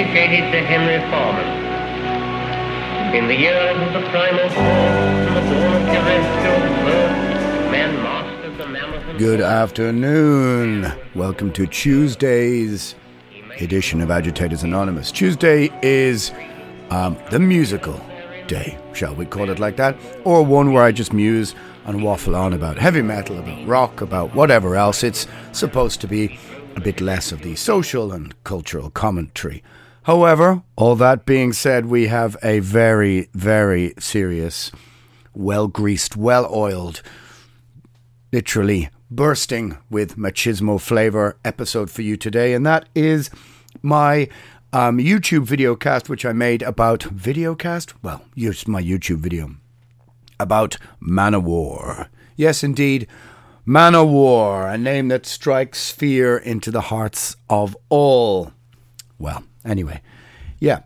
dedicated to Henry Foreman. In the years of the primal the dawn of terrestrial birth, man mastered the mammoth. Good afternoon. Welcome to Tuesday's edition of Agitators Anonymous. Tuesday is um, the musical day, shall we call it like that? Or one where I just muse and waffle on about heavy metal, about rock, about whatever else. It's supposed to be a bit less of the social and cultural commentary. However, all that being said, we have a very, very serious, well greased, well oiled, literally bursting with machismo flavor episode for you today, and that is my um, YouTube video cast, which I made about videocast. Well, it's my YouTube video about Manowar. Yes, indeed, Manowar, a name that strikes fear into the hearts of all. Well, anyway, yeah.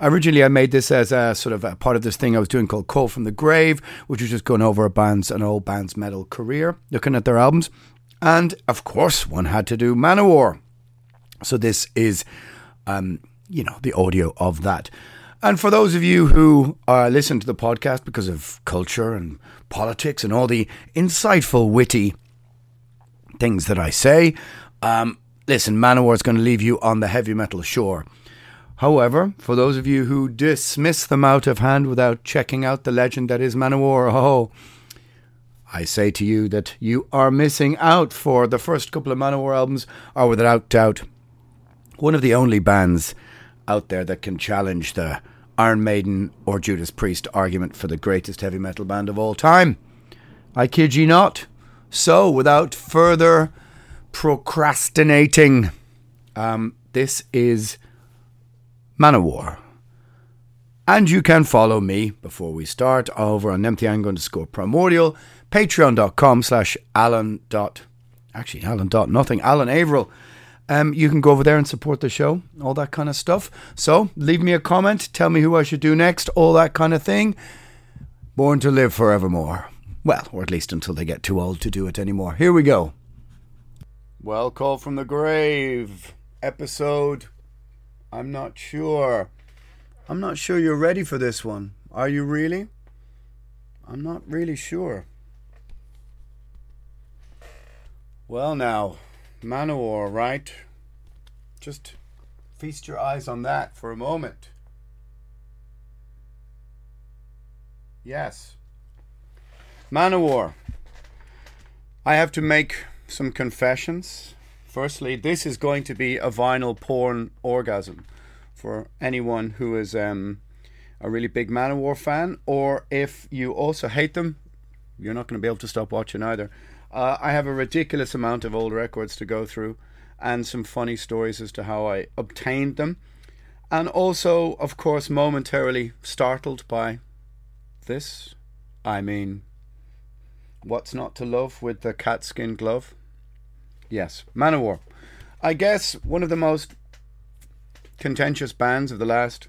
Originally, I made this as a sort of a part of this thing I was doing called Call from the Grave, which was just going over a band's an old band's metal career, looking at their albums, and of course, one had to do Manowar. So this is, um, you know, the audio of that. And for those of you who uh, listen to the podcast because of culture and politics and all the insightful, witty things that I say, um, listen, Manowar is going to leave you on the heavy metal shore. However, for those of you who dismiss them out of hand without checking out the legend that is Manowar, oh, I say to you that you are missing out for the first couple of Manowar albums are without doubt one of the only bands out there that can challenge the Iron Maiden or Judas Priest argument for the greatest heavy metal band of all time. I kid ye not. So, without further procrastinating, um, this is Manowar. And you can follow me before we start over on angle underscore primordial, patreon.com slash alan dot, actually alan dot nothing, alan averill. Um, you can go over there and support the show, all that kind of stuff. So leave me a comment, tell me who I should do next, all that kind of thing. Born to live forevermore. Well, or at least until they get too old to do it anymore. Here we go. Well, Call from the Grave, episode. I'm not sure. I'm not sure you're ready for this one. Are you really? I'm not really sure. Well, now. Manowar, right? Just feast your eyes on that for a moment. Yes. Manowar. I have to make some confessions. Firstly, this is going to be a vinyl porn orgasm for anyone who is um, a really big Manowar fan, or if you also hate them, you're not going to be able to stop watching either. Uh, I have a ridiculous amount of old records to go through and some funny stories as to how I obtained them. And also, of course, momentarily startled by this. I mean, what's not to love with the catskin glove? Yes, Manowar. I guess one of the most contentious bands of the last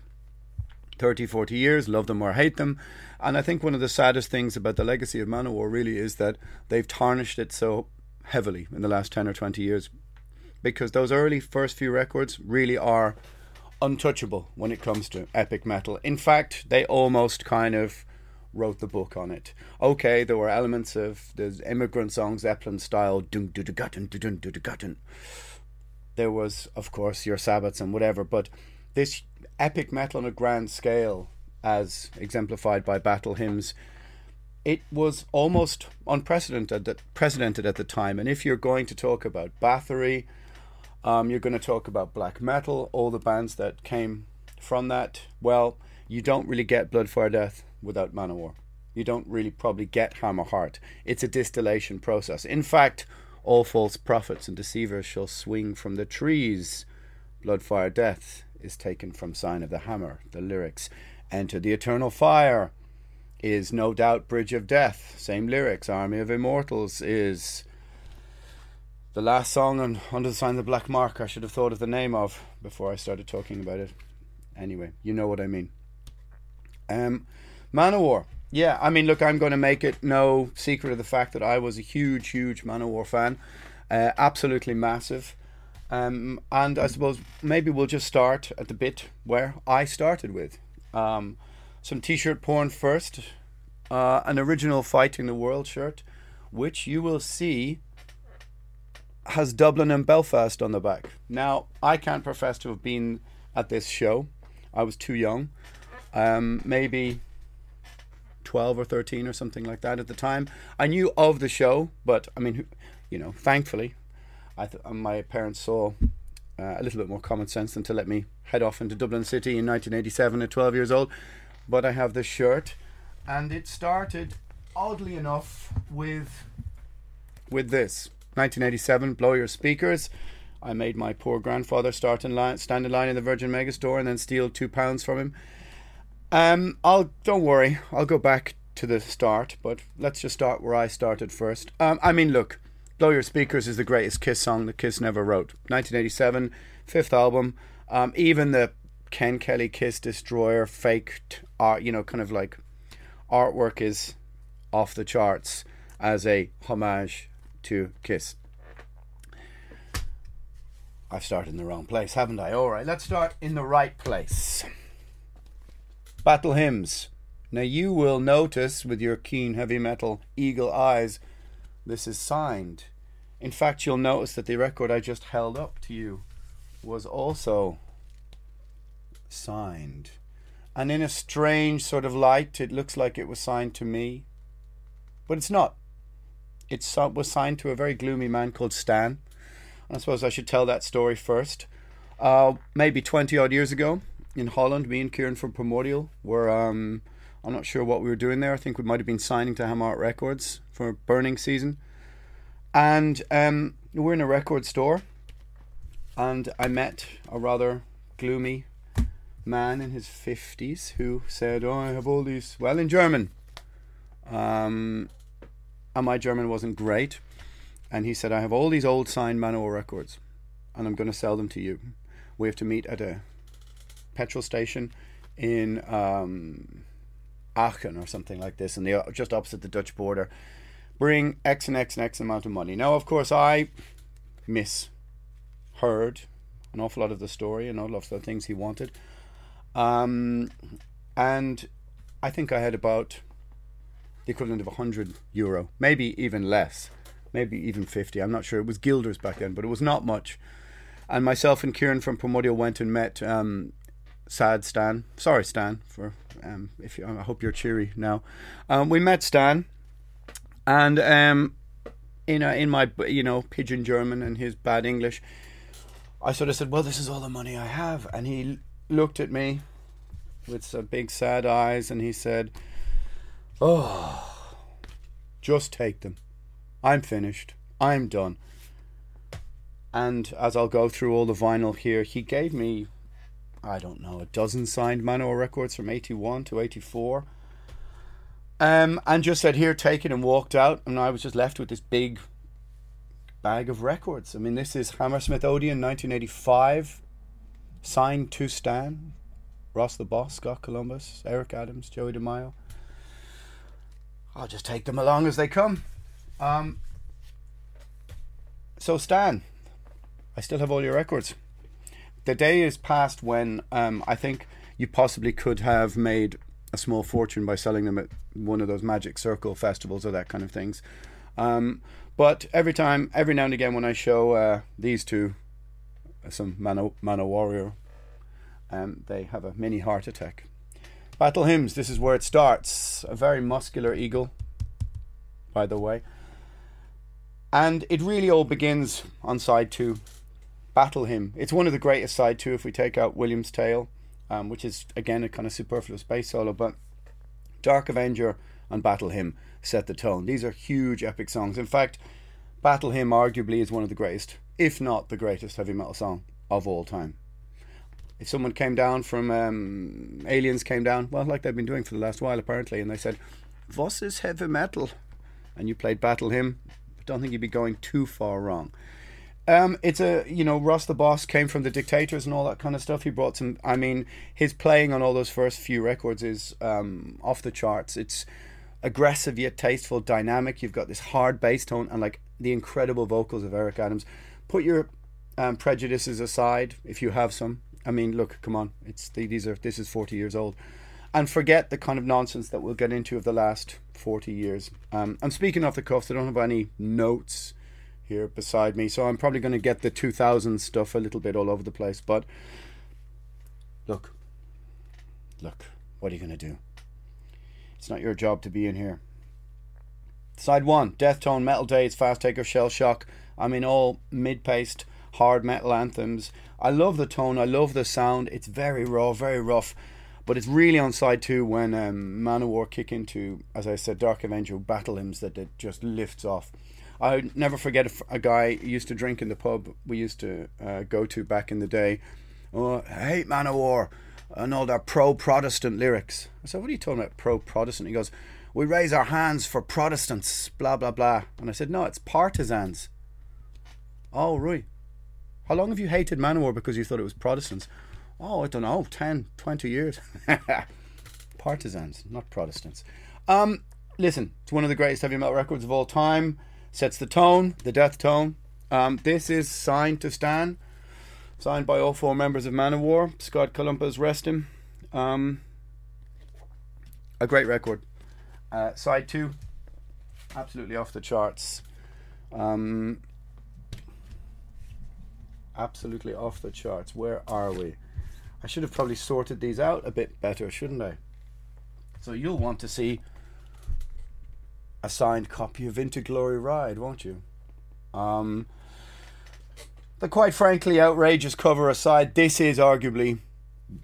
30, 40 years, love them or hate them. And I think one of the saddest things about the legacy of Manowar really is that they've tarnished it so heavily in the last 10 or 20 years because those early first few records really are untouchable when it comes to epic metal. In fact, they almost kind of wrote the book on it. Okay, there were elements of the immigrant songs, Zeppelin style, dun dun dun dun dun dun There was, of course, your Sabbats and whatever, but this epic metal on a grand scale, as exemplified by battle hymns, it was almost unprecedented precedented at the time. And if you're going to talk about Bathory, um, you're going to talk about black metal, all the bands that came from that. Well, you don't really get Blood Fire Death without Manowar. You don't really probably get Hammerheart. It's a distillation process. In fact, all false prophets and deceivers shall swing from the trees. Blood Fire Death is taken from Sign of the Hammer, the lyrics. Enter the Eternal Fire is no doubt Bridge of Death. Same lyrics. Army of Immortals is the last song on Under the Sign of the Black Mark. I should have thought of the name of before I started talking about it. Anyway, you know what I mean. Um, Manowar. Yeah, I mean, look, I'm going to make it no secret of the fact that I was a huge, huge Manowar fan. Uh, absolutely massive. Um, and I suppose maybe we'll just start at the bit where I started with. Um, some t shirt porn first. Uh, an original Fighting the World shirt, which you will see has Dublin and Belfast on the back. Now, I can't profess to have been at this show. I was too young. Um, maybe 12 or 13 or something like that at the time. I knew of the show, but I mean, you know, thankfully, I th- my parents saw uh, a little bit more common sense than to let me head off into Dublin City in 1987 at 12 years old. But I have this shirt, and it started oddly enough with with this 1987 blow your speakers. I made my poor grandfather start in line, stand in line in the Virgin Megastore and then steal two pounds from him. Um, I'll don't worry, I'll go back to the start, but let's just start where I started first. Um, I mean, look, Blow Your Speakers is the greatest Kiss song that Kiss never wrote. 1987, fifth album. Um, even the Ken Kelly Kiss Destroyer faked art, you know, kind of like artwork is off the charts as a homage to Kiss. I've started in the wrong place, haven't I? All right, let's start in the right place. Battle hymns. Now you will notice with your keen heavy metal eagle eyes this is signed. In fact, you'll notice that the record I just held up to you was also signed. And in a strange sort of light, it looks like it was signed to me. But it's not. It was signed to a very gloomy man called Stan. I suppose I should tell that story first. Uh, maybe 20 odd years ago in Holland, me and Kieran from Primordial were, um, I'm not sure what we were doing there. I think we might have been signing to Hammerheart Records for burning season. And um, we were in a record store, and I met a rather gloomy man in his 50s who said, Oh, I have all these, well, in German. Um, and my German wasn't great. And he said, I have all these old signed Manowar records, and I'm going to sell them to you. We have to meet at a petrol station in um, Aachen or something like this, and the just opposite the Dutch border bring X and X and X amount of money. Now, of course, I misheard an awful lot of the story and all of the things he wanted. Um, and I think I had about the equivalent of 100 euro, maybe even less, maybe even 50. I'm not sure. It was guilders back then, but it was not much. And myself and Kieran from Primordial went and met um, Sad Stan. Sorry, Stan, for um, if you, I hope you're cheery now. Um, we met Stan and um, in a, in my you know pigeon German and his bad English, I sort of said, "Well, this is all the money I have," and he looked at me with some big sad eyes, and he said, "Oh, just take them. I'm finished. I'm done." And as I'll go through all the vinyl here, he gave me, I don't know, a dozen signed Manowar records from 81 to 84 um, and just said, Here, take it, and walked out. And I was just left with this big bag of records. I mean, this is Hammersmith Odeon 1985, signed to Stan. Ross the Boss, Scott Columbus, Eric Adams, Joey DeMaio. I'll just take them along as they come. Um, so, Stan, I still have all your records. The day is past when um, I think you possibly could have made a small fortune by selling them at one of those Magic Circle festivals or that kind of things. Um, but every time, every now and again, when I show uh, these two, some Mano, Mana Warrior, um, they have a mini heart attack. Battle Hymns, this is where it starts. A very muscular eagle, by the way. And it really all begins on side two, Battle Hymn. It's one of the greatest side two if we take out William's Tale, um, which is again a kind of superfluous bass solo, but Dark Avenger and Battle Hymn set the tone. These are huge epic songs. In fact, Battle Hymn arguably is one of the greatest, if not the greatest heavy metal song of all time. If someone came down from um, Aliens came down, well, like they've been doing for the last while apparently, and they said, "Was is heavy metal?" and you played Battle Hymn, I don't think you'd be going too far wrong. Um, it's a you know Ross the Boss came from the Dictators and all that kind of stuff. He brought some. I mean, his playing on all those first few records is um, off the charts. It's aggressive yet tasteful, dynamic. You've got this hard bass tone and like the incredible vocals of Eric Adams. Put your um, prejudices aside if you have some. I mean, look, come on, it's these are this is forty years old, and forget the kind of nonsense that we'll get into of the last forty years. Um, I'm speaking off the cuffs. I don't have any notes here beside me, so I'm probably going to get the 2000 stuff a little bit all over the place. But look, look, what are you going to do? It's not your job to be in here. Side one, Death Tone, Metal Daze, Fast Taker, Shell Shock. I mean, all mid paced, hard metal anthems. I love the tone, I love the sound. It's very raw, very rough. But it's really on side two when um, Manowar kick into, as I said, Dark Avenger battle hymns that it just lifts off. I never forget a, a guy used to drink in the pub we used to uh, go to back in the day. Oh, I hate Manowar and all their pro Protestant lyrics. I said, What are you talking about, pro Protestant? He goes, We raise our hands for Protestants, blah, blah, blah. And I said, No, it's partisans. Oh, right. How long have you hated Manowar because you thought it was Protestants? Oh, I don't know, 10, 20 years. partisans, not Protestants. Um, listen, it's one of the greatest heavy metal records of all time. Sets the tone, the death tone. Um, this is signed to Stan signed by all four members of Manowar. Scott Columbus, rest him. Um, a great record. Uh, side two, absolutely off the charts. Um, absolutely off the charts. Where are we? I should have probably sorted these out a bit better, shouldn't I? So you'll want to see a signed copy of Into Glory Ride, won't you? Um, the quite frankly outrageous cover aside, this is arguably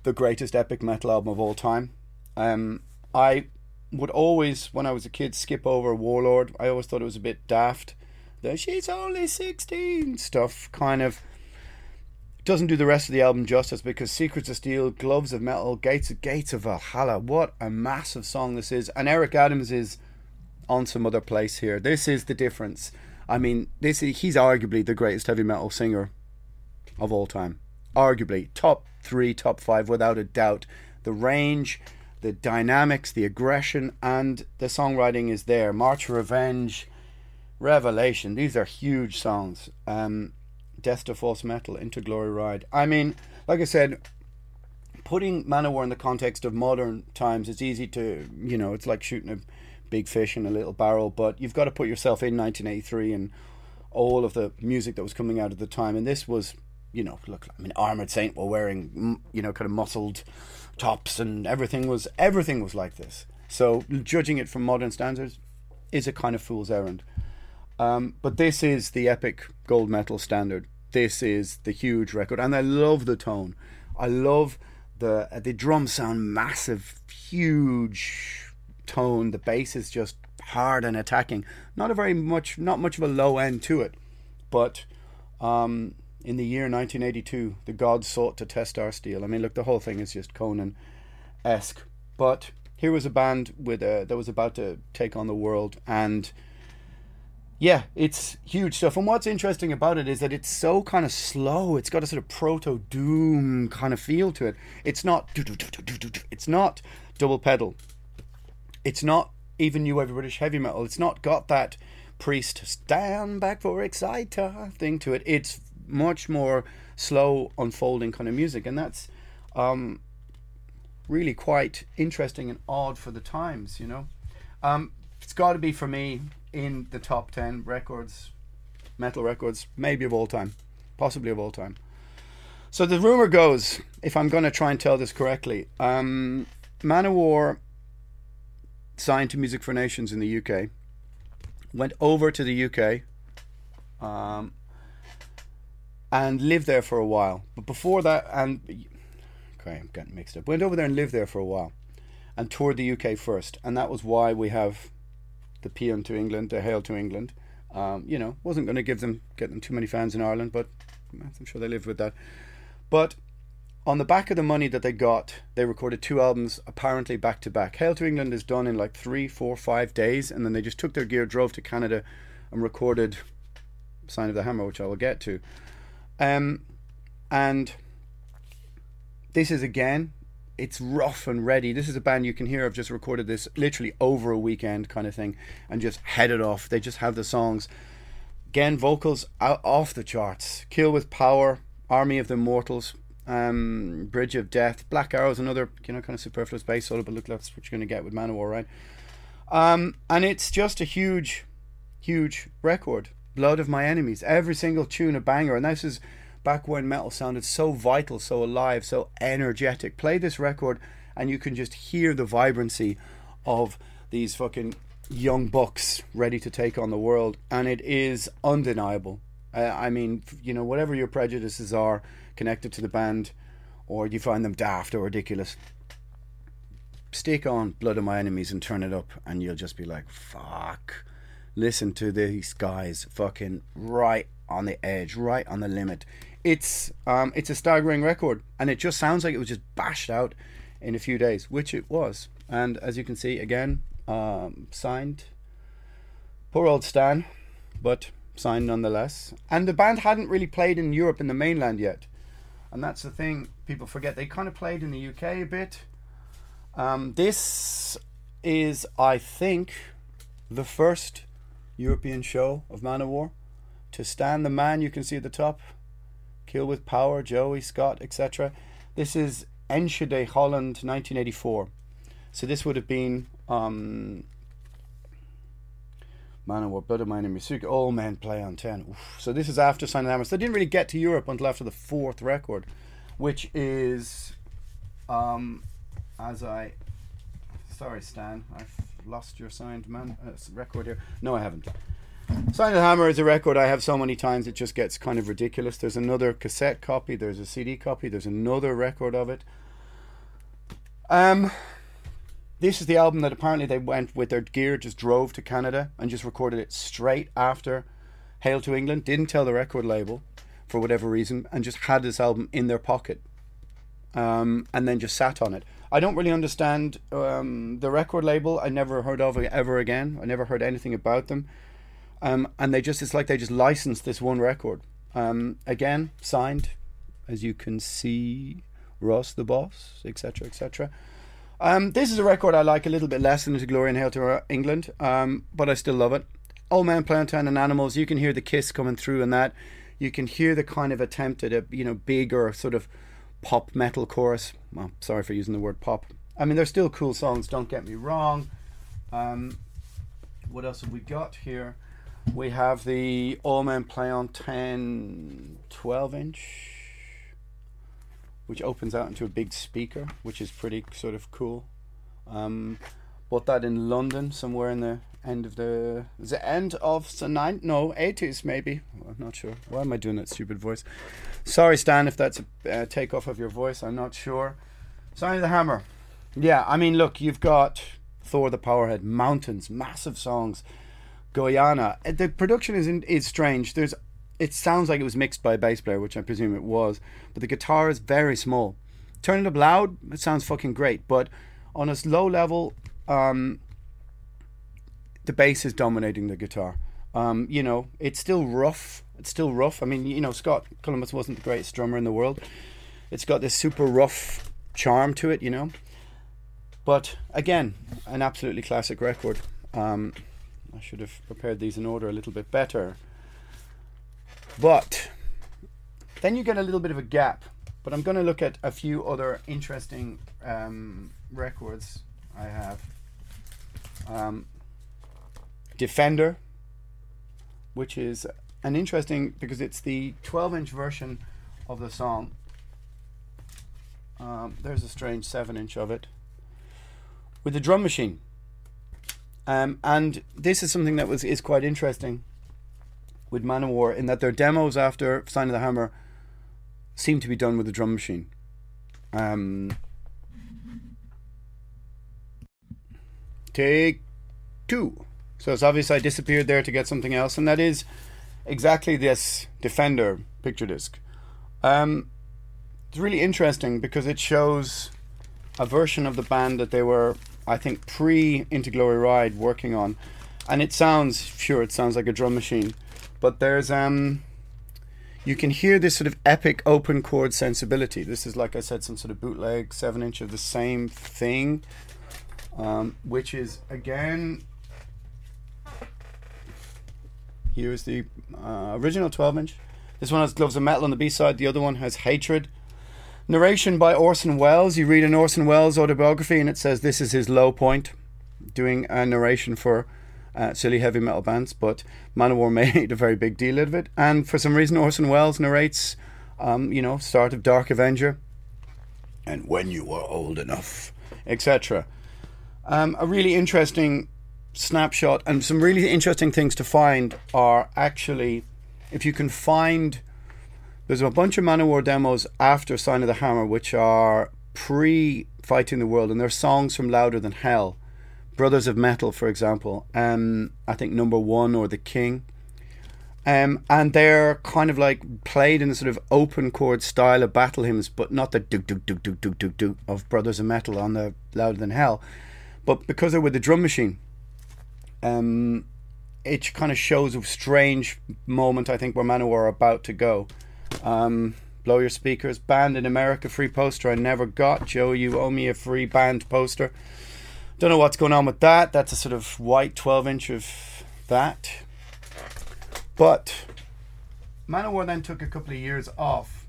the greatest epic metal album of all time. Um, I would always, when I was a kid, skip over Warlord. I always thought it was a bit daft. The she's only 16 stuff kind of doesn't do the rest of the album justice because Secrets of Steel, Gloves of Metal, Gates of Gates of Valhalla. What a massive song this is. And Eric Adams is on some other place here. This is the difference. I mean, this is, he's arguably the greatest heavy metal singer of all time. Arguably top three, top five, without a doubt. The range, the dynamics, the aggression, and the songwriting is there. March Revenge, Revelation. These are huge songs. Um, Death to False Metal, Into Glory Ride. I mean, like I said, putting Manowar in the context of modern times, it's easy to, you know, it's like shooting a big fish in a little barrel, but you've got to put yourself in 1983 and all of the music that was coming out at the time. And this was, you know, look, I mean, Armored Saint were wearing, you know, kind of muscled tops and everything was, everything was like this. So judging it from modern standards is a kind of fool's errand. Um, but this is the epic gold metal standard. This is the huge record, and I love the tone. I love the the drums sound massive, huge tone. The bass is just hard and attacking. Not a very much, not much of a low end to it, but um, in the year 1982, the gods sought to test our steel. I mean, look, the whole thing is just Conan esque. But here was a band with a, that was about to take on the world, and yeah, it's huge stuff. And what's interesting about it is that it's so kind of slow. It's got a sort of proto doom kind of feel to it. It's not. It's not double pedal. It's not even new wave British heavy metal. It's not got that priest stand back for exciter thing to it. It's much more slow unfolding kind of music, and that's um, really quite interesting and odd for the times. You know, um, it's got to be for me in the top 10 records, metal records, maybe of all time, possibly of all time. So the rumor goes, if I'm going to try and tell this correctly, um, Manowar signed to Music for Nations in the UK, went over to the UK, um, and lived there for a while. But before that, and okay, I'm getting mixed up. Went over there and lived there for a while, and toured the UK first, and that was why we have the Paean to England, the Hail to England. Um, you know, wasn't going to give them get them too many fans in Ireland, but I'm sure they lived with that. But on the back of the money that they got, they recorded two albums apparently back to back. Hail to England is done in like three, four, five days, and then they just took their gear, drove to Canada, and recorded Sign of the Hammer, which I will get to. Um, and this is again it's rough and ready. This is a band you can hear. I've just recorded this literally over a weekend kind of thing and just headed off. They just have the songs. Again, vocals out off the charts. Kill with Power, Army of the Immortals, um, Bridge of Death, Black Arrows, another you know kind of superfluous bass solo, but look, that's what you're going to get with Manowar, right? Um, and it's just a huge, huge record. Blood of My Enemies, every single tune a banger, and this is back when metal sounded so vital, so alive, so energetic. Play this record and you can just hear the vibrancy of these fucking young bucks ready to take on the world, and it is undeniable. Uh, I mean, you know, whatever your prejudices are connected to the band, or you find them daft or ridiculous, stick on Blood of My Enemies and turn it up, and you'll just be like, fuck. Listen to these guys fucking right on the edge, right on the limit it's um, it's a staggering record, and it just sounds like it was just bashed out in a few days, which it was. And as you can see, again, um, signed. Poor old Stan, but signed nonetheless. And the band hadn't really played in Europe in the mainland yet, and that's the thing people forget. They kind of played in the UK a bit. Um, this is, I think, the first European show of Manowar. To stand the man you can see at the top, Kill with Power, Joey Scott, etc. This is Enschede, Holland, 1984. So this would have been um, Manowar, Blood of Mine and Misuka. All men play on 10. Oof. So this is after Sign of Hammer. They didn't really get to Europe until after the fourth record, which is, um, as I. Sorry, Stan. I've lost your signed man uh, record here. No, I haven't. Sign of the Hammer is a record I have so many times it just gets kind of ridiculous. There's another cassette copy, there's a CD copy, there's another record of it. Um, this is the album that apparently they went with their gear, just drove to Canada and just recorded it straight after Hail to England. Didn't tell the record label for whatever reason and just had this album in their pocket um, and then just sat on it. I don't really understand um, the record label. I never heard of it ever again. I never heard anything about them. Um, and they just, it's like they just licensed this one record. Um, again, signed, as you can see, Ross the Boss, etc., etc. Um, this is a record I like a little bit less than To Glory and Hail to England, um, but I still love it. All Men Play On Ten and Animals, you can hear the kiss coming through in that. You can hear the kind of attempt at a you know bigger sort of pop metal chorus. Well, sorry for using the word pop. I mean, they're still cool songs. Don't get me wrong. Um, what else have we got here? We have the All Men Play on 10 12 inch, which opens out into a big speaker, which is pretty sort of cool. Um, bought that in London somewhere in the end of the the end of the ninth no 80s maybe. I'm not sure. Why am I doing that stupid voice? Sorry Stan if that's a uh, takeoff of your voice. I'm not sure. Sign of the Hammer. Yeah I mean look you've got Thor the Powerhead Mountains massive songs. Guyana. Uh, the production is in, is strange. There's it sounds like it was mixed by a bass player, which I presume it was, but the guitar is very small. Turn it up loud, it sounds fucking great, but on a low level, um, the bass is dominating the guitar. Um, you know, it's still rough. It's still rough. I mean, you know, Scott Columbus wasn't the greatest drummer in the world. It's got this super rough charm to it, you know. But again, an absolutely classic record. Um, I should have prepared these in order a little bit better. But then you get a little bit of a gap. But I'm going to look at a few other interesting um, records I have. Um, Defender, which is an interesting because it's the 12 inch version of the song. Um, there's a strange 7 inch of it with the drum machine. Um, and this is something that was is quite interesting with Manowar in that their demos after Sign of the Hammer seem to be done with the drum machine. Um, take two. So it's obvious I disappeared there to get something else, and that is exactly this Defender picture disc. Um, it's really interesting because it shows a version of the band that they were, I think, pre Into Glory Ride working on, and it sounds sure it sounds like a drum machine, but there's um, you can hear this sort of epic open chord sensibility. This is like I said, some sort of bootleg seven inch of the same thing, um, which is again Here's the uh, original 12 inch. This one has Gloves of Metal on the B side, the other one has Hatred. Narration by Orson Welles. You read an Orson Welles autobiography and it says this is his low point, doing a narration for uh, silly heavy metal bands, but Manowar made a very big deal out of it. And for some reason, Orson Welles narrates, um, you know, start of Dark Avenger, and when you were old enough, etc. Um, a really interesting snapshot and some really interesting things to find are actually if you can find there's a bunch of Manowar demos after Sign of the Hammer which are pre Fighting the World and they're songs from Louder Than Hell. Brothers of Metal, for example, um, I think number one or The King. Um, and they're kind of like played in a sort of open chord style of battle hymns, but not the do do do do do do do of Brothers of Metal on the Louder Than Hell. But because they're with the drum machine, um, it kind of shows a strange moment, I think, where Manowar are about to go. Um, blow your speakers. band in America, free poster I never got. Joe, you owe me a free band poster. Don't know what's going on with that. That's a sort of white 12 inch of that. But Manowar then took a couple of years off.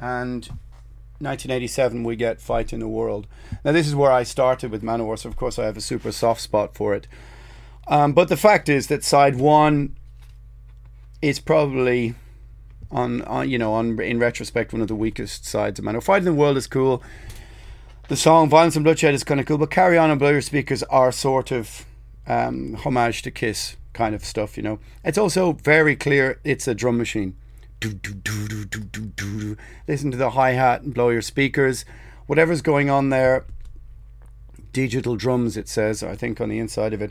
And 1987 we get Fighting the World. Now this is where I started with Manowar, so of course I have a super soft spot for it. Um, but the fact is that side one is probably on, on you know on in retrospect one of the weakest sides of Manowar. Fighting the World is cool. The song Violence and Bloodshed is kind of cool, but Carry On and Blow Your Speakers are sort of um, homage to Kiss kind of stuff, you know. It's also very clear it's a drum machine. Do, do, do, do, do, do, do. Listen to the hi hat and blow your speakers. Whatever's going on there, digital drums, it says, I think, on the inside of it.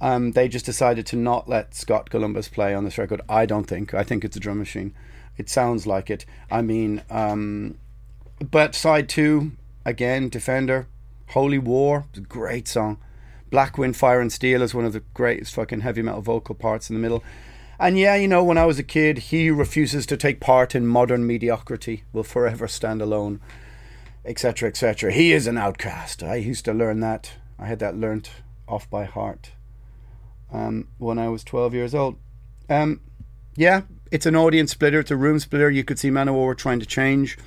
Um, they just decided to not let Scott Columbus play on this record. I don't think. I think it's a drum machine. It sounds like it. I mean, um, but side two, again, Defender, Holy War, great song. Black Wind, Fire and Steel is one of the greatest fucking heavy metal vocal parts in the middle. And yeah, you know, when I was a kid, he refuses to take part in modern mediocrity will forever stand alone, etc., etc. He is an outcast. I used to learn that. I had that learnt off by heart um, when I was 12 years old. Um, yeah, it's an audience splitter, it's a room splitter. You could see Manowar trying to change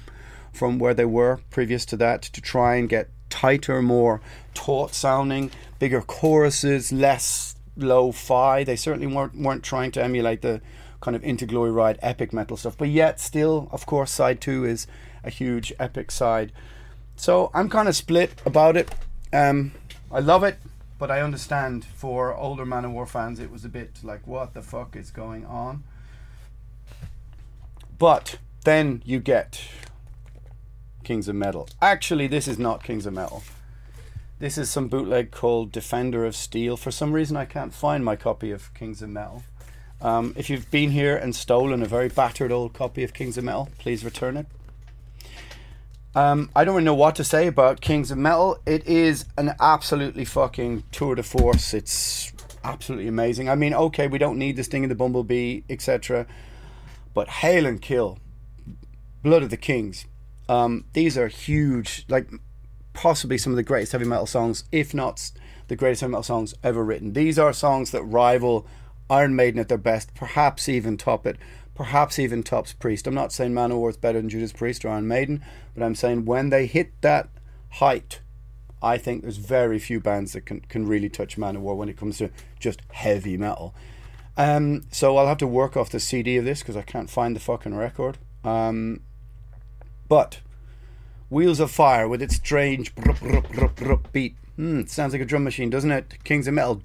from where they were previous to that to try and get tighter, more taut sounding, bigger choruses, less low fi. They certainly weren't weren't trying to emulate the kind of into glory ride epic metal stuff. But yet still, of course, side two is a huge epic side. So I'm kind of split about it. Um, I love it. But I understand for older Manowar fans, it was a bit like, what the fuck is going on? But then you get Kings of Metal. Actually, this is not Kings of Metal. This is some bootleg called Defender of Steel. For some reason, I can't find my copy of Kings of Metal. Um, if you've been here and stolen a very battered old copy of Kings of Metal, please return it. Um, I don't really know what to say about Kings of Metal. It is an absolutely fucking tour de force. It's absolutely amazing. I mean, okay, we don't need this thing in the Bumblebee, etc. But Hail and Kill, Blood of the Kings, um, these are huge, like possibly some of the greatest heavy metal songs, if not the greatest heavy metal songs ever written. These are songs that rival Iron Maiden at their best, perhaps even top it, perhaps even tops Priest. I'm not saying Manowar is better than Judas Priest or Iron Maiden, but I'm saying when they hit that height, I think there's very few bands that can, can really touch Manowar when it comes to just heavy metal. Um, so I'll have to work off the CD of this because I can't find the fucking record. Um, but Wheels of Fire with its strange brup, brup, brup, brup beat. Hmm, sounds like a drum machine, doesn't it? Kings of Metal.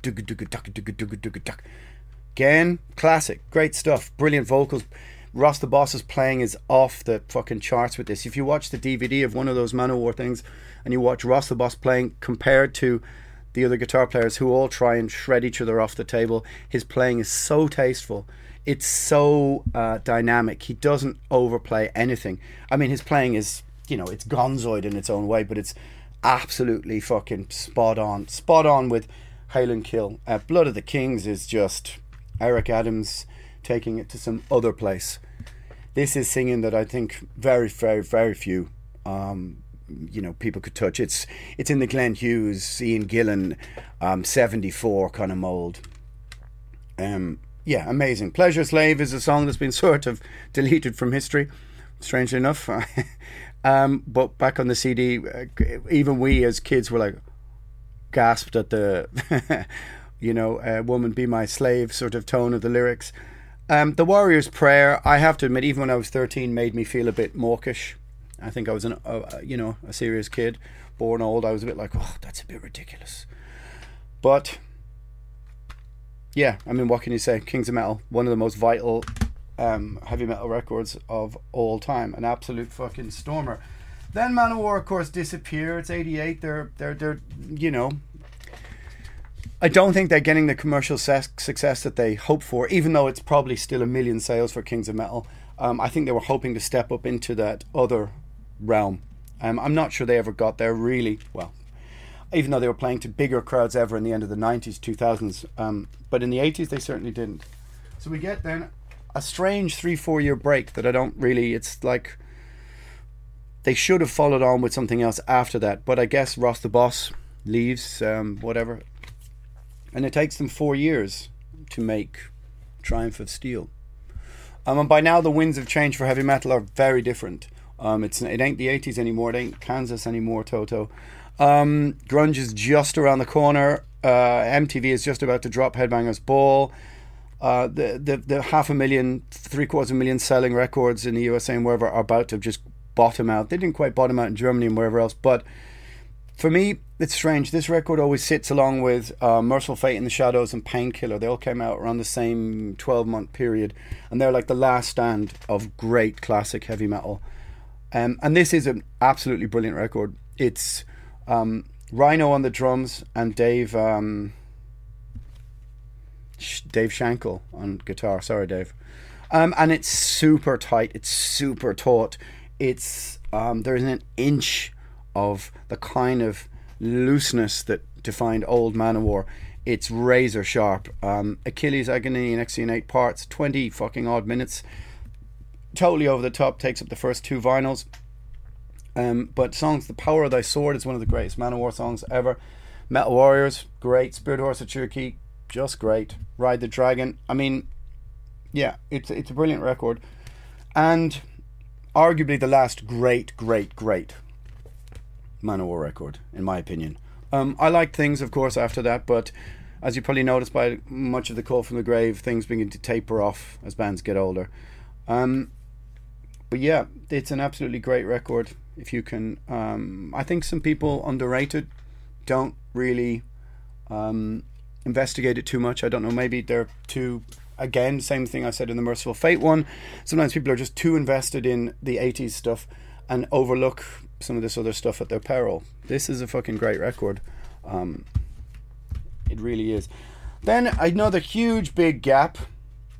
Again, classic. Great stuff. Brilliant vocals. Ross the Boss is playing is off the fucking charts with this. If you watch the DVD of one of those Manowar things and you watch Ross the Boss playing compared to the other guitar players who all try and shred each other off the table, his playing is so tasteful. It's so uh, dynamic. He doesn't overplay anything. I mean, his playing is, you know, it's gonzoid in its own way, but it's absolutely fucking spot on. Spot on with Hail and Kill. Uh, Blood of the Kings is just Eric Adams taking it to some other place. This is singing that I think very, very, very few, um, you know, people could touch. It's it's in the Glenn Hughes, Ian Gillan, um, seventy four kind of mold. Um, yeah, amazing. Pleasure Slave is a song that's been sort of deleted from history, strangely enough. um, but back on the CD, uh, even we as kids were like gasped at the, you know, uh, "Woman Be My Slave" sort of tone of the lyrics. Um, the Warrior's Prayer, I have to admit, even when I was 13, made me feel a bit mawkish. I think I was, an, uh, you know, a serious kid, born old. I was a bit like, oh, that's a bit ridiculous. But, yeah, I mean, what can you say? Kings of Metal, one of the most vital um, heavy metal records of all time. An absolute fucking stormer. Then Manowar, of course, disappear. It's 88. They're, they're, they're, you know, I don't think they're getting the commercial success that they hope for, even though it's probably still a million sales for Kings of Metal. Um, I think they were hoping to step up into that other realm. Um, I'm not sure they ever got there really well, even though they were playing to bigger crowds ever in the end of the 90s, 2000s. Um, but in the 80s, they certainly didn't. So we get then a strange three, four year break that I don't really, it's like they should have followed on with something else after that. But I guess Ross the Boss leaves, um, whatever and it takes them four years to make Triumph of Steel. Um, and by now, the winds of change for heavy metal are very different. Um, it's it ain't the '80s anymore. It ain't Kansas anymore. Toto. Um, grunge is just around the corner. Uh, MTV is just about to drop Headbangers Ball. Uh, the, the the half a million, three quarters of a million selling records in the USA and wherever are about to just bottom out. They didn't quite bottom out in Germany and wherever else, but for me, it's strange. This record always sits along with uh, Mercyful Fate in the Shadows and Painkiller. They all came out around the same 12 month period, and they're like the last stand of great classic heavy metal. Um, and this is an absolutely brilliant record. It's um, Rhino on the drums and Dave um, Dave Shankle on guitar. Sorry, Dave. Um, and it's super tight. It's super taut. It's um, there's an inch of the kind of looseness that defined old Manowar. It's razor sharp. Um, Achilles Agony in in eight parts, 20 fucking odd minutes. Totally over the top, takes up the first two vinyls. Um, but songs, The Power of Thy Sword is one of the greatest Manowar songs ever. Metal Warriors, great. Spirit Horse of Cherokee, just great. Ride the Dragon, I mean, yeah, it's it's a brilliant record, and arguably the last great, great, great Manowar record, in my opinion. Um, I liked things, of course, after that, but as you probably noticed by much of the call from the grave, things begin to taper off as bands get older. Um, but yeah, it's an absolutely great record. If you can, um, I think some people underrated don't really um, investigate it too much. I don't know, maybe they're too. Again, same thing I said in the Mercyful Fate one. Sometimes people are just too invested in the 80s stuff and overlook some of this other stuff at their peril. This is a fucking great record. Um, it really is. Then another huge big gap,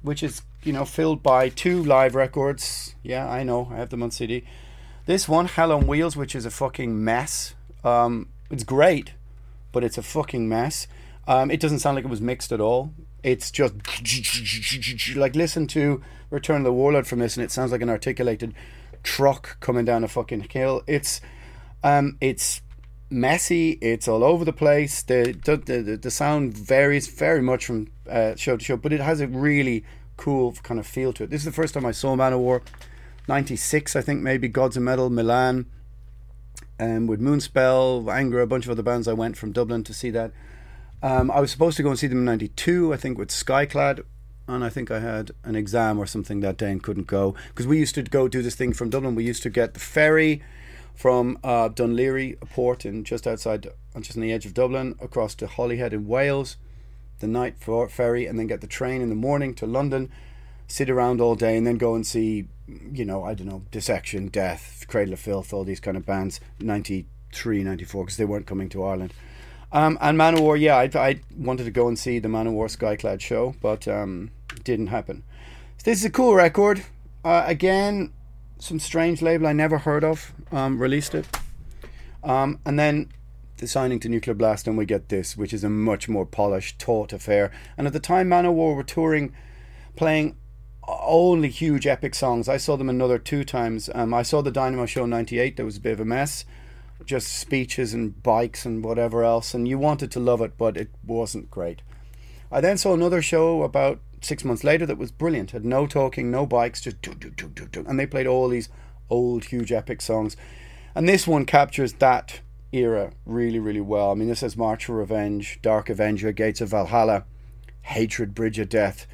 which is you know filled by two live records. Yeah, I know. I have them on CD. This one, Hell on Wheels, which is a fucking mess. Um, it's great, but it's a fucking mess. Um, it doesn't sound like it was mixed at all. It's just like listen to Return of the Warlord from this, and it sounds like an articulated truck coming down a fucking hill. It's um, it's messy. It's all over the place. The the the, the sound varies very much from uh, show to show, but it has a really cool kind of feel to it. This is the first time I saw Manowar. 96, I think, maybe Gods of Metal, Milan, um, with Moonspell, Anger, a bunch of other bands. I went from Dublin to see that. Um, I was supposed to go and see them in 92, I think, with Skyclad. And I think I had an exam or something that day and couldn't go. Because we used to go do this thing from Dublin. We used to get the ferry from uh, Laoghaire, a port in just outside, just on the edge of Dublin, across to Holyhead in Wales, the night for ferry, and then get the train in the morning to London, sit around all day, and then go and see, you know, I don't know, Dissection, Death, Cradle of Filth, all these kind of bands, 93, 94, because they weren't coming to Ireland. Um, and Manowar, yeah, I, I wanted to go and see the Manowar Skyclad show, but um, didn't happen. So this is a cool record. Uh, again, some strange label I never heard of um, released it. Um, and then the signing to Nuclear Blast, and we get this, which is a much more polished, taut affair. And at the time, Manowar were touring, playing only huge epic songs. I saw them another two times. Um, I saw the Dynamo Show '98. That was a bit of a mess, just speeches and bikes and whatever else. And you wanted to love it, but it wasn't great. I then saw another show about six months later that was brilliant. Had no talking, no bikes, just do, do, do, do, do. and they played all these old, huge, epic songs. And this one captures that era really, really well. I mean, this has March for Revenge, Dark Avenger, Gates of Valhalla, Hatred, Bridge of Death,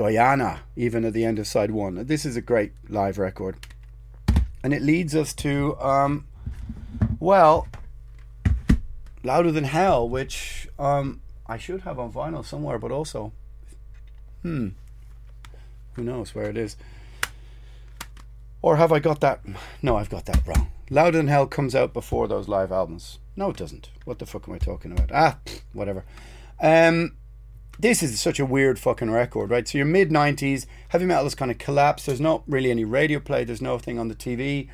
Guyana, even at the end of side one. This is a great live record. And it leads us to, um, well, Louder Than Hell, which um, I should have on vinyl somewhere, but also, hmm, who knows where it is. Or have I got that? No, I've got that wrong. Louder Than Hell comes out before those live albums. No, it doesn't. What the fuck am I talking about? Ah, whatever. Um, this is such a weird fucking record, right? So your mid '90s, heavy metal has kind of collapsed. There's not really any radio play. There's nothing on the TV.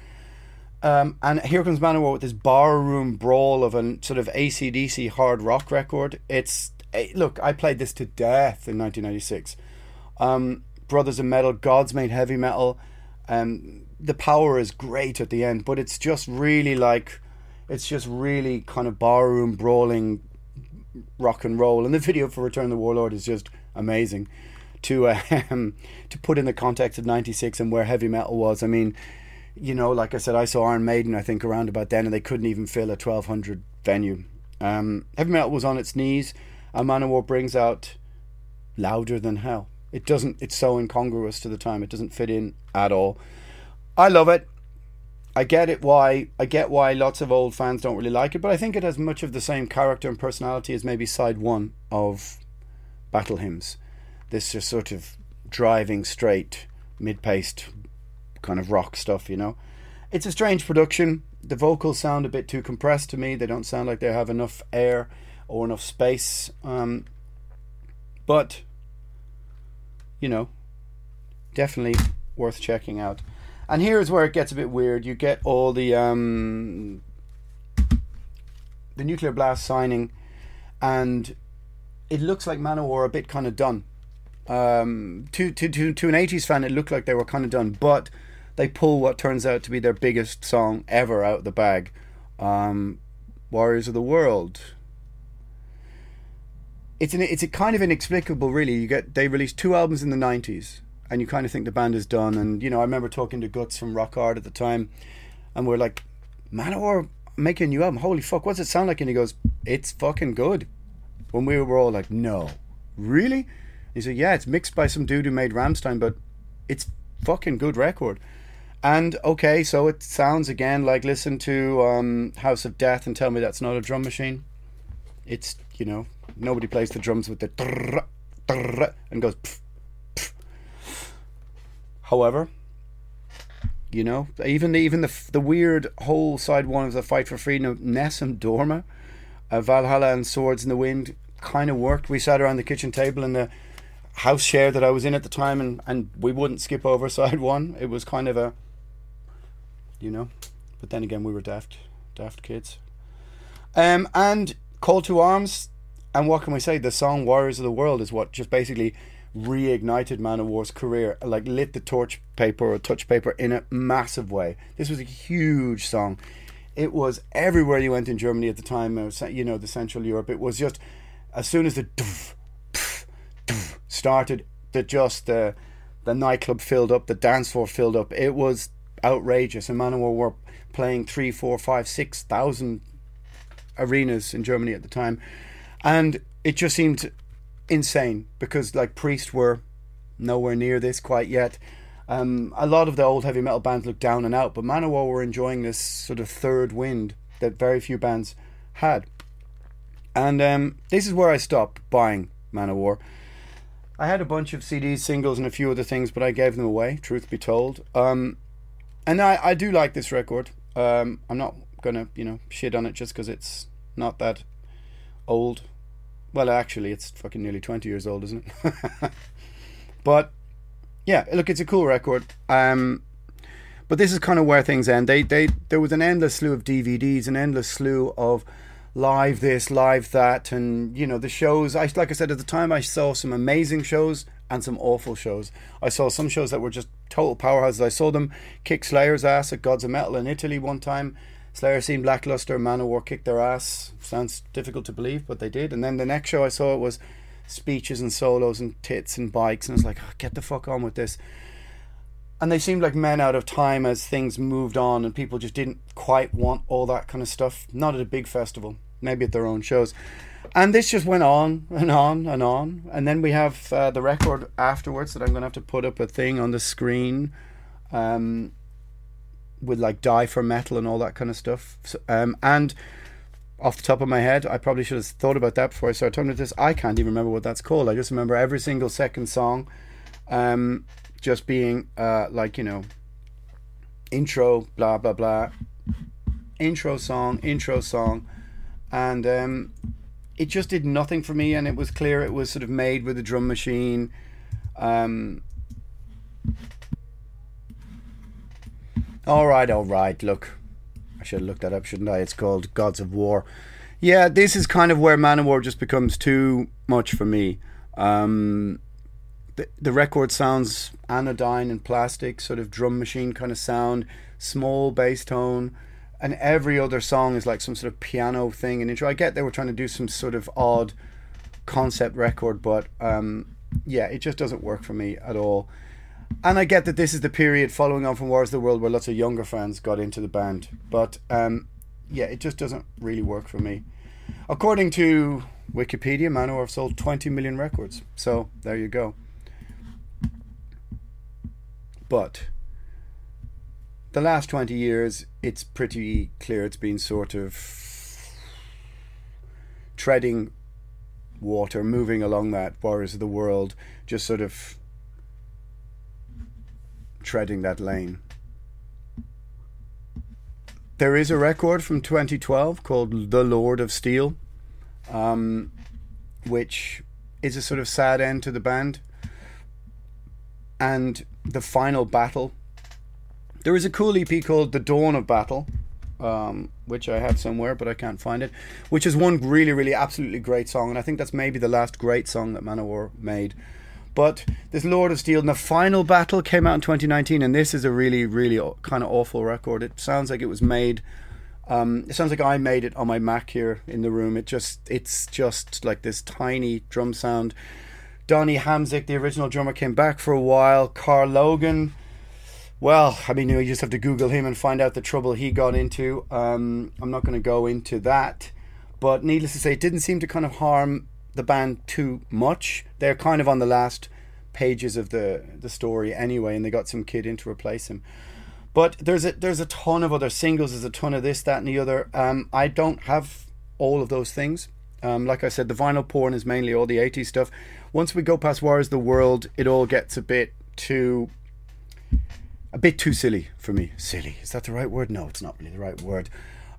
Um, and here comes Manowar with this barroom brawl of a sort of ACDC hard rock record. It's eh, look, I played this to death in 1996. Um, Brothers of Metal, Gods Made Heavy Metal. Um, the power is great at the end, but it's just really like, it's just really kind of barroom brawling rock and roll. And the video for Return of the Warlord is just amazing to um, to put in the context of '96 and where heavy metal was. I mean, you know, like I said, I saw Iron Maiden I think around about then, and they couldn't even fill a 1200 venue. Um, heavy metal was on its knees. And Manowar brings out louder than hell. It doesn't. It's so incongruous to the time. It doesn't fit in at all. I love it. I get it why I get why lots of old fans don't really like it, but I think it has much of the same character and personality as maybe side one of Battle Hymns. This just sort of driving straight, mid paced kind of rock stuff, you know. It's a strange production. The vocals sound a bit too compressed to me. They don't sound like they have enough air or enough space. Um, but you know, definitely worth checking out. And here's where it gets a bit weird. You get all the um, the nuclear blast signing, and it looks like Manowar a bit kind of done. Um, to, to to to an '80s fan, it looked like they were kind of done, but they pull what turns out to be their biggest song ever out of the bag, um, "Warriors of the World." It's an it's a kind of inexplicable, really. You get they released two albums in the '90s and you kind of think the band is done. And you know, I remember talking to Götz from Rock Hard at the time, and we're like, Manowar making a new album. Holy fuck, what's it sound like? And he goes, It's fucking good. When we were all like, No, really? He said, Yeah, it's mixed by some dude who made Rammstein, but it's fucking good record. And okay, so it sounds again like listen to um, House of Death and tell me that's not a drum machine. It's you know nobody plays the drums with the and goes. Pff, However, you know, even even the the weird whole side one of the fight for freedom of Nessun Dorma, uh, Valhalla and Swords in the Wind kind of worked. We sat around the kitchen table in the house share that I was in at the time, and and we wouldn't skip over side one. It was kind of a, you know, but then again we were daft, daft kids. Um, and Call to Arms, and what can we say? The song "Warriors of the World" is what just basically reignited Manowar's career, like lit the torch paper or touch paper in a massive way. This was a huge song. It was everywhere you went in Germany at the time, uh, you know, the Central Europe. It was just as soon as the started, the just the the nightclub filled up, the dance floor filled up. It was outrageous, and Manowar were playing three, four, five, six thousand arenas in Germany at the time, and it just seemed insane because like Priest were nowhere near this quite yet. Um, a lot of the old heavy metal bands looked down and out, but Manowar were enjoying this sort of third wind that very few bands had. And um, this is where I stopped buying Manowar. I had a bunch of CDs, singles, and a few other things, but I gave them away, truth be told. Um, and I, I do like this record. Um, I'm not gonna, you know, shit on it just because it's not that old. Well, actually, it's fucking nearly 20 years old, isn't it? but yeah, look, it's a cool record. Um, but this is kind of where things end. They, they, there was an endless slew of DVDs, an endless slew of live this, live that, and you know the shows. I like I said at the time, I saw some amazing shows and some awful shows. I saw some shows that were just total powerhouses. I saw them kick Slayer's ass at Gods of Metal in Italy one time. Slayer seemed lackluster. Manowar kicked their ass. Sounds difficult to believe, but they did. And then the next show I saw it was speeches and solos and tits and bikes, and I was like, oh, get the fuck on with this. And they seemed like men out of time as things moved on, and people just didn't quite want all that kind of stuff. Not at a big festival, maybe at their own shows. And this just went on and on and on. And then we have uh, the record afterwards that I'm going to have to put up a thing on the screen. Um, with like die for metal and all that kind of stuff. So, um, and off the top of my head, I probably should have thought about that before I started talking about this. I can't even remember what that's called. I just remember every single second song, um, just being uh, like you know, intro, blah blah blah, intro song, intro song, and um, it just did nothing for me. And it was clear it was sort of made with a drum machine. Um, all right, all right. Look, I should have looked that up, shouldn't I? It's called Gods of War. Yeah, this is kind of where Manowar just becomes too much for me. Um, the, the record sounds anodyne and plastic, sort of drum machine kind of sound, small bass tone, and every other song is like some sort of piano thing and intro. I get they were trying to do some sort of odd concept record, but um, yeah, it just doesn't work for me at all. And I get that this is the period following on from Wars of the World where lots of younger fans got into the band. But um, yeah, it just doesn't really work for me. According to Wikipedia, Manowar have sold 20 million records. So there you go. But the last 20 years, it's pretty clear it's been sort of treading water, moving along that Warriors of the World, just sort of treading that lane. There is a record from 2012 called The Lord of Steel, um, which is a sort of sad end to the band. And the final battle. There is a cool EP called The Dawn of Battle, um, which I have somewhere, but I can't find it. Which is one really, really, absolutely great song, and I think that's maybe the last great song that Manowar made. But this Lord of Steel and the final battle came out in 2019, and this is a really, really kind of awful record. It sounds like it was made. Um, it sounds like I made it on my Mac here in the room. It just, it's just like this tiny drum sound. Donnie Hamzik, the original drummer, came back for a while. Karl Logan, well, I mean, you, just have to Google him and find out the trouble he got into. Um, I'm not going to go into that, but needless to say, it didn't seem to kind of harm the band too much. They're kind of on the last pages of the the story anyway, and they got some kid in to replace him. But there's a there's a ton of other singles. There's a ton of this, that, and the other. Um, I don't have all of those things. Um, like I said, the vinyl porn is mainly all the 80s stuff. Once we go past Wars the World, it all gets a bit too a bit too silly for me. Silly. Is that the right word? No, it's not really the right word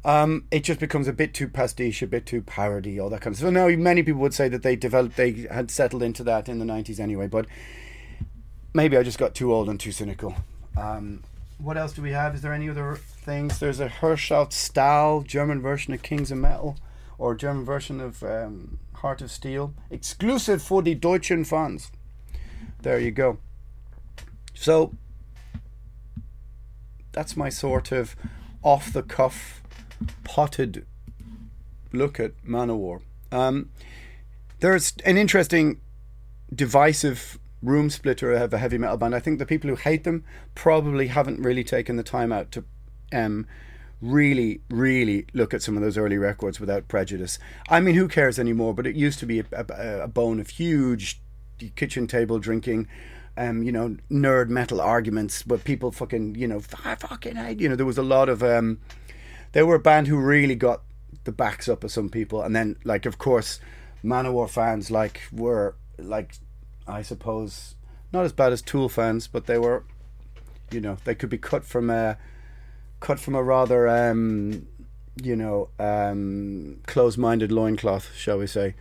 um, it just becomes a bit too pastiche, a bit too parody, all that kind of stuff. So now many people would say that they developed, they had settled into that in the 90s anyway, but maybe I just got too old and too cynical. Um, what else do we have? Is there any other things? There's a Herz aus Stahl German version of Kings of Metal, or German version of um, Heart of Steel. Exclusive for the Deutschen fans. There you go. So that's my sort of off the cuff, potted look at Manowar. Um, there's an interesting, divisive room splitter of a heavy metal band. I think the people who hate them probably haven't really taken the time out to um, really, really look at some of those early records without prejudice. I mean, who cares anymore? But it used to be a, a, a bone of huge kitchen table drinking. Um, you know, nerd metal arguments, but people fucking, you know, I fucking hate. You know, there was a lot of. Um, they were a band who really got the backs up of some people, and then, like, of course, Manowar fans like were like, I suppose, not as bad as Tool fans, but they were, you know, they could be cut from a cut from a rather, um, you know, um, close-minded loincloth, shall we say.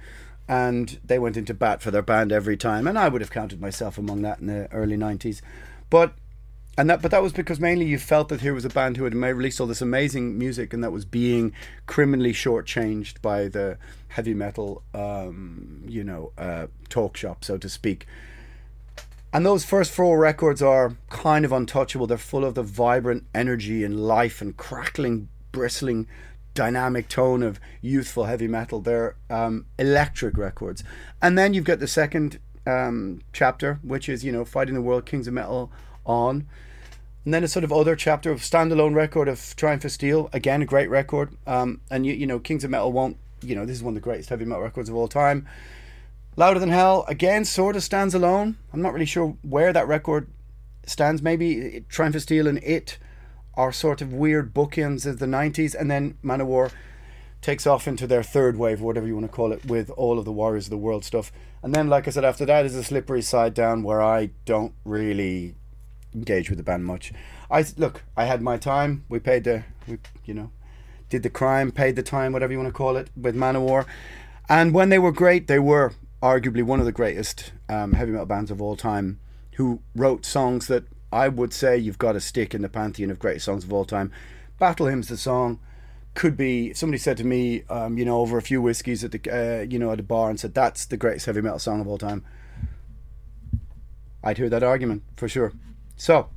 And they went into bat for their band every time, and I would have counted myself among that in the early '90s. But and that, but that was because mainly you felt that here was a band who had released all this amazing music, and that was being criminally shortchanged by the heavy metal, um, you know, uh, talk shop, so to speak. And those first four records are kind of untouchable. They're full of the vibrant energy and life and crackling, bristling, dynamic tone of youthful heavy metal. They're um, electric records. And then you've got the second um, chapter, which is, you know, Fighting the World, Kings of Metal on. And then a sort of other chapter of standalone record of Triumph of Steel. Again, a great record. Um, and, you, you know, Kings of Metal won't, you know, this is one of the greatest heavy metal records of all time. Louder Than Hell, again, sort of stands alone. I'm not really sure where that record stands. Maybe Triumph of Steel and It are sort of weird bookends of the 90s. And then Manowar takes off into their third wave, whatever you want to call it, with all of the Warriors of the World stuff. And then, like I said, after that is a slippery side down where I don't really engage with the band much. I look, I had my time. We paid the, we you know, did the crime, paid the time, whatever you want to call it, with Manowar. And when they were great, they were arguably one of the greatest um, heavy metal bands of all time, who wrote songs that I would say you've got to stick in the pantheon of greatest songs of all time. Battle Hymns, the song, could be. Somebody said to me, um, you know, over a few whiskeys at the, uh, you know, at a bar, and said that's the greatest heavy metal song of all time. I'd hear that argument for sure. So,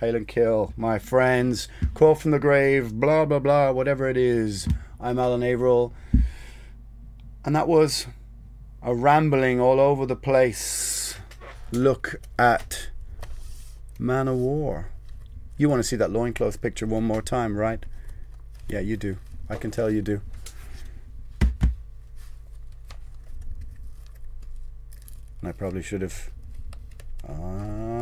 hail and kill, my friends. Call from the grave, blah blah blah, whatever it is. I'm Alan Averill, and that was a rambling all over the place look at Manowar. You want to see that loincloth picture one more time, right? Yeah, you do. I can tell you do. And I probably should have. Ah.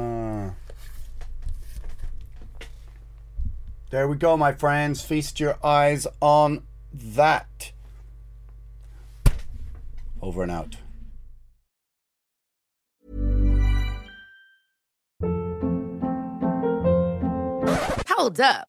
There we go, my friends. Feast your eyes on that. Over and out. Hold up.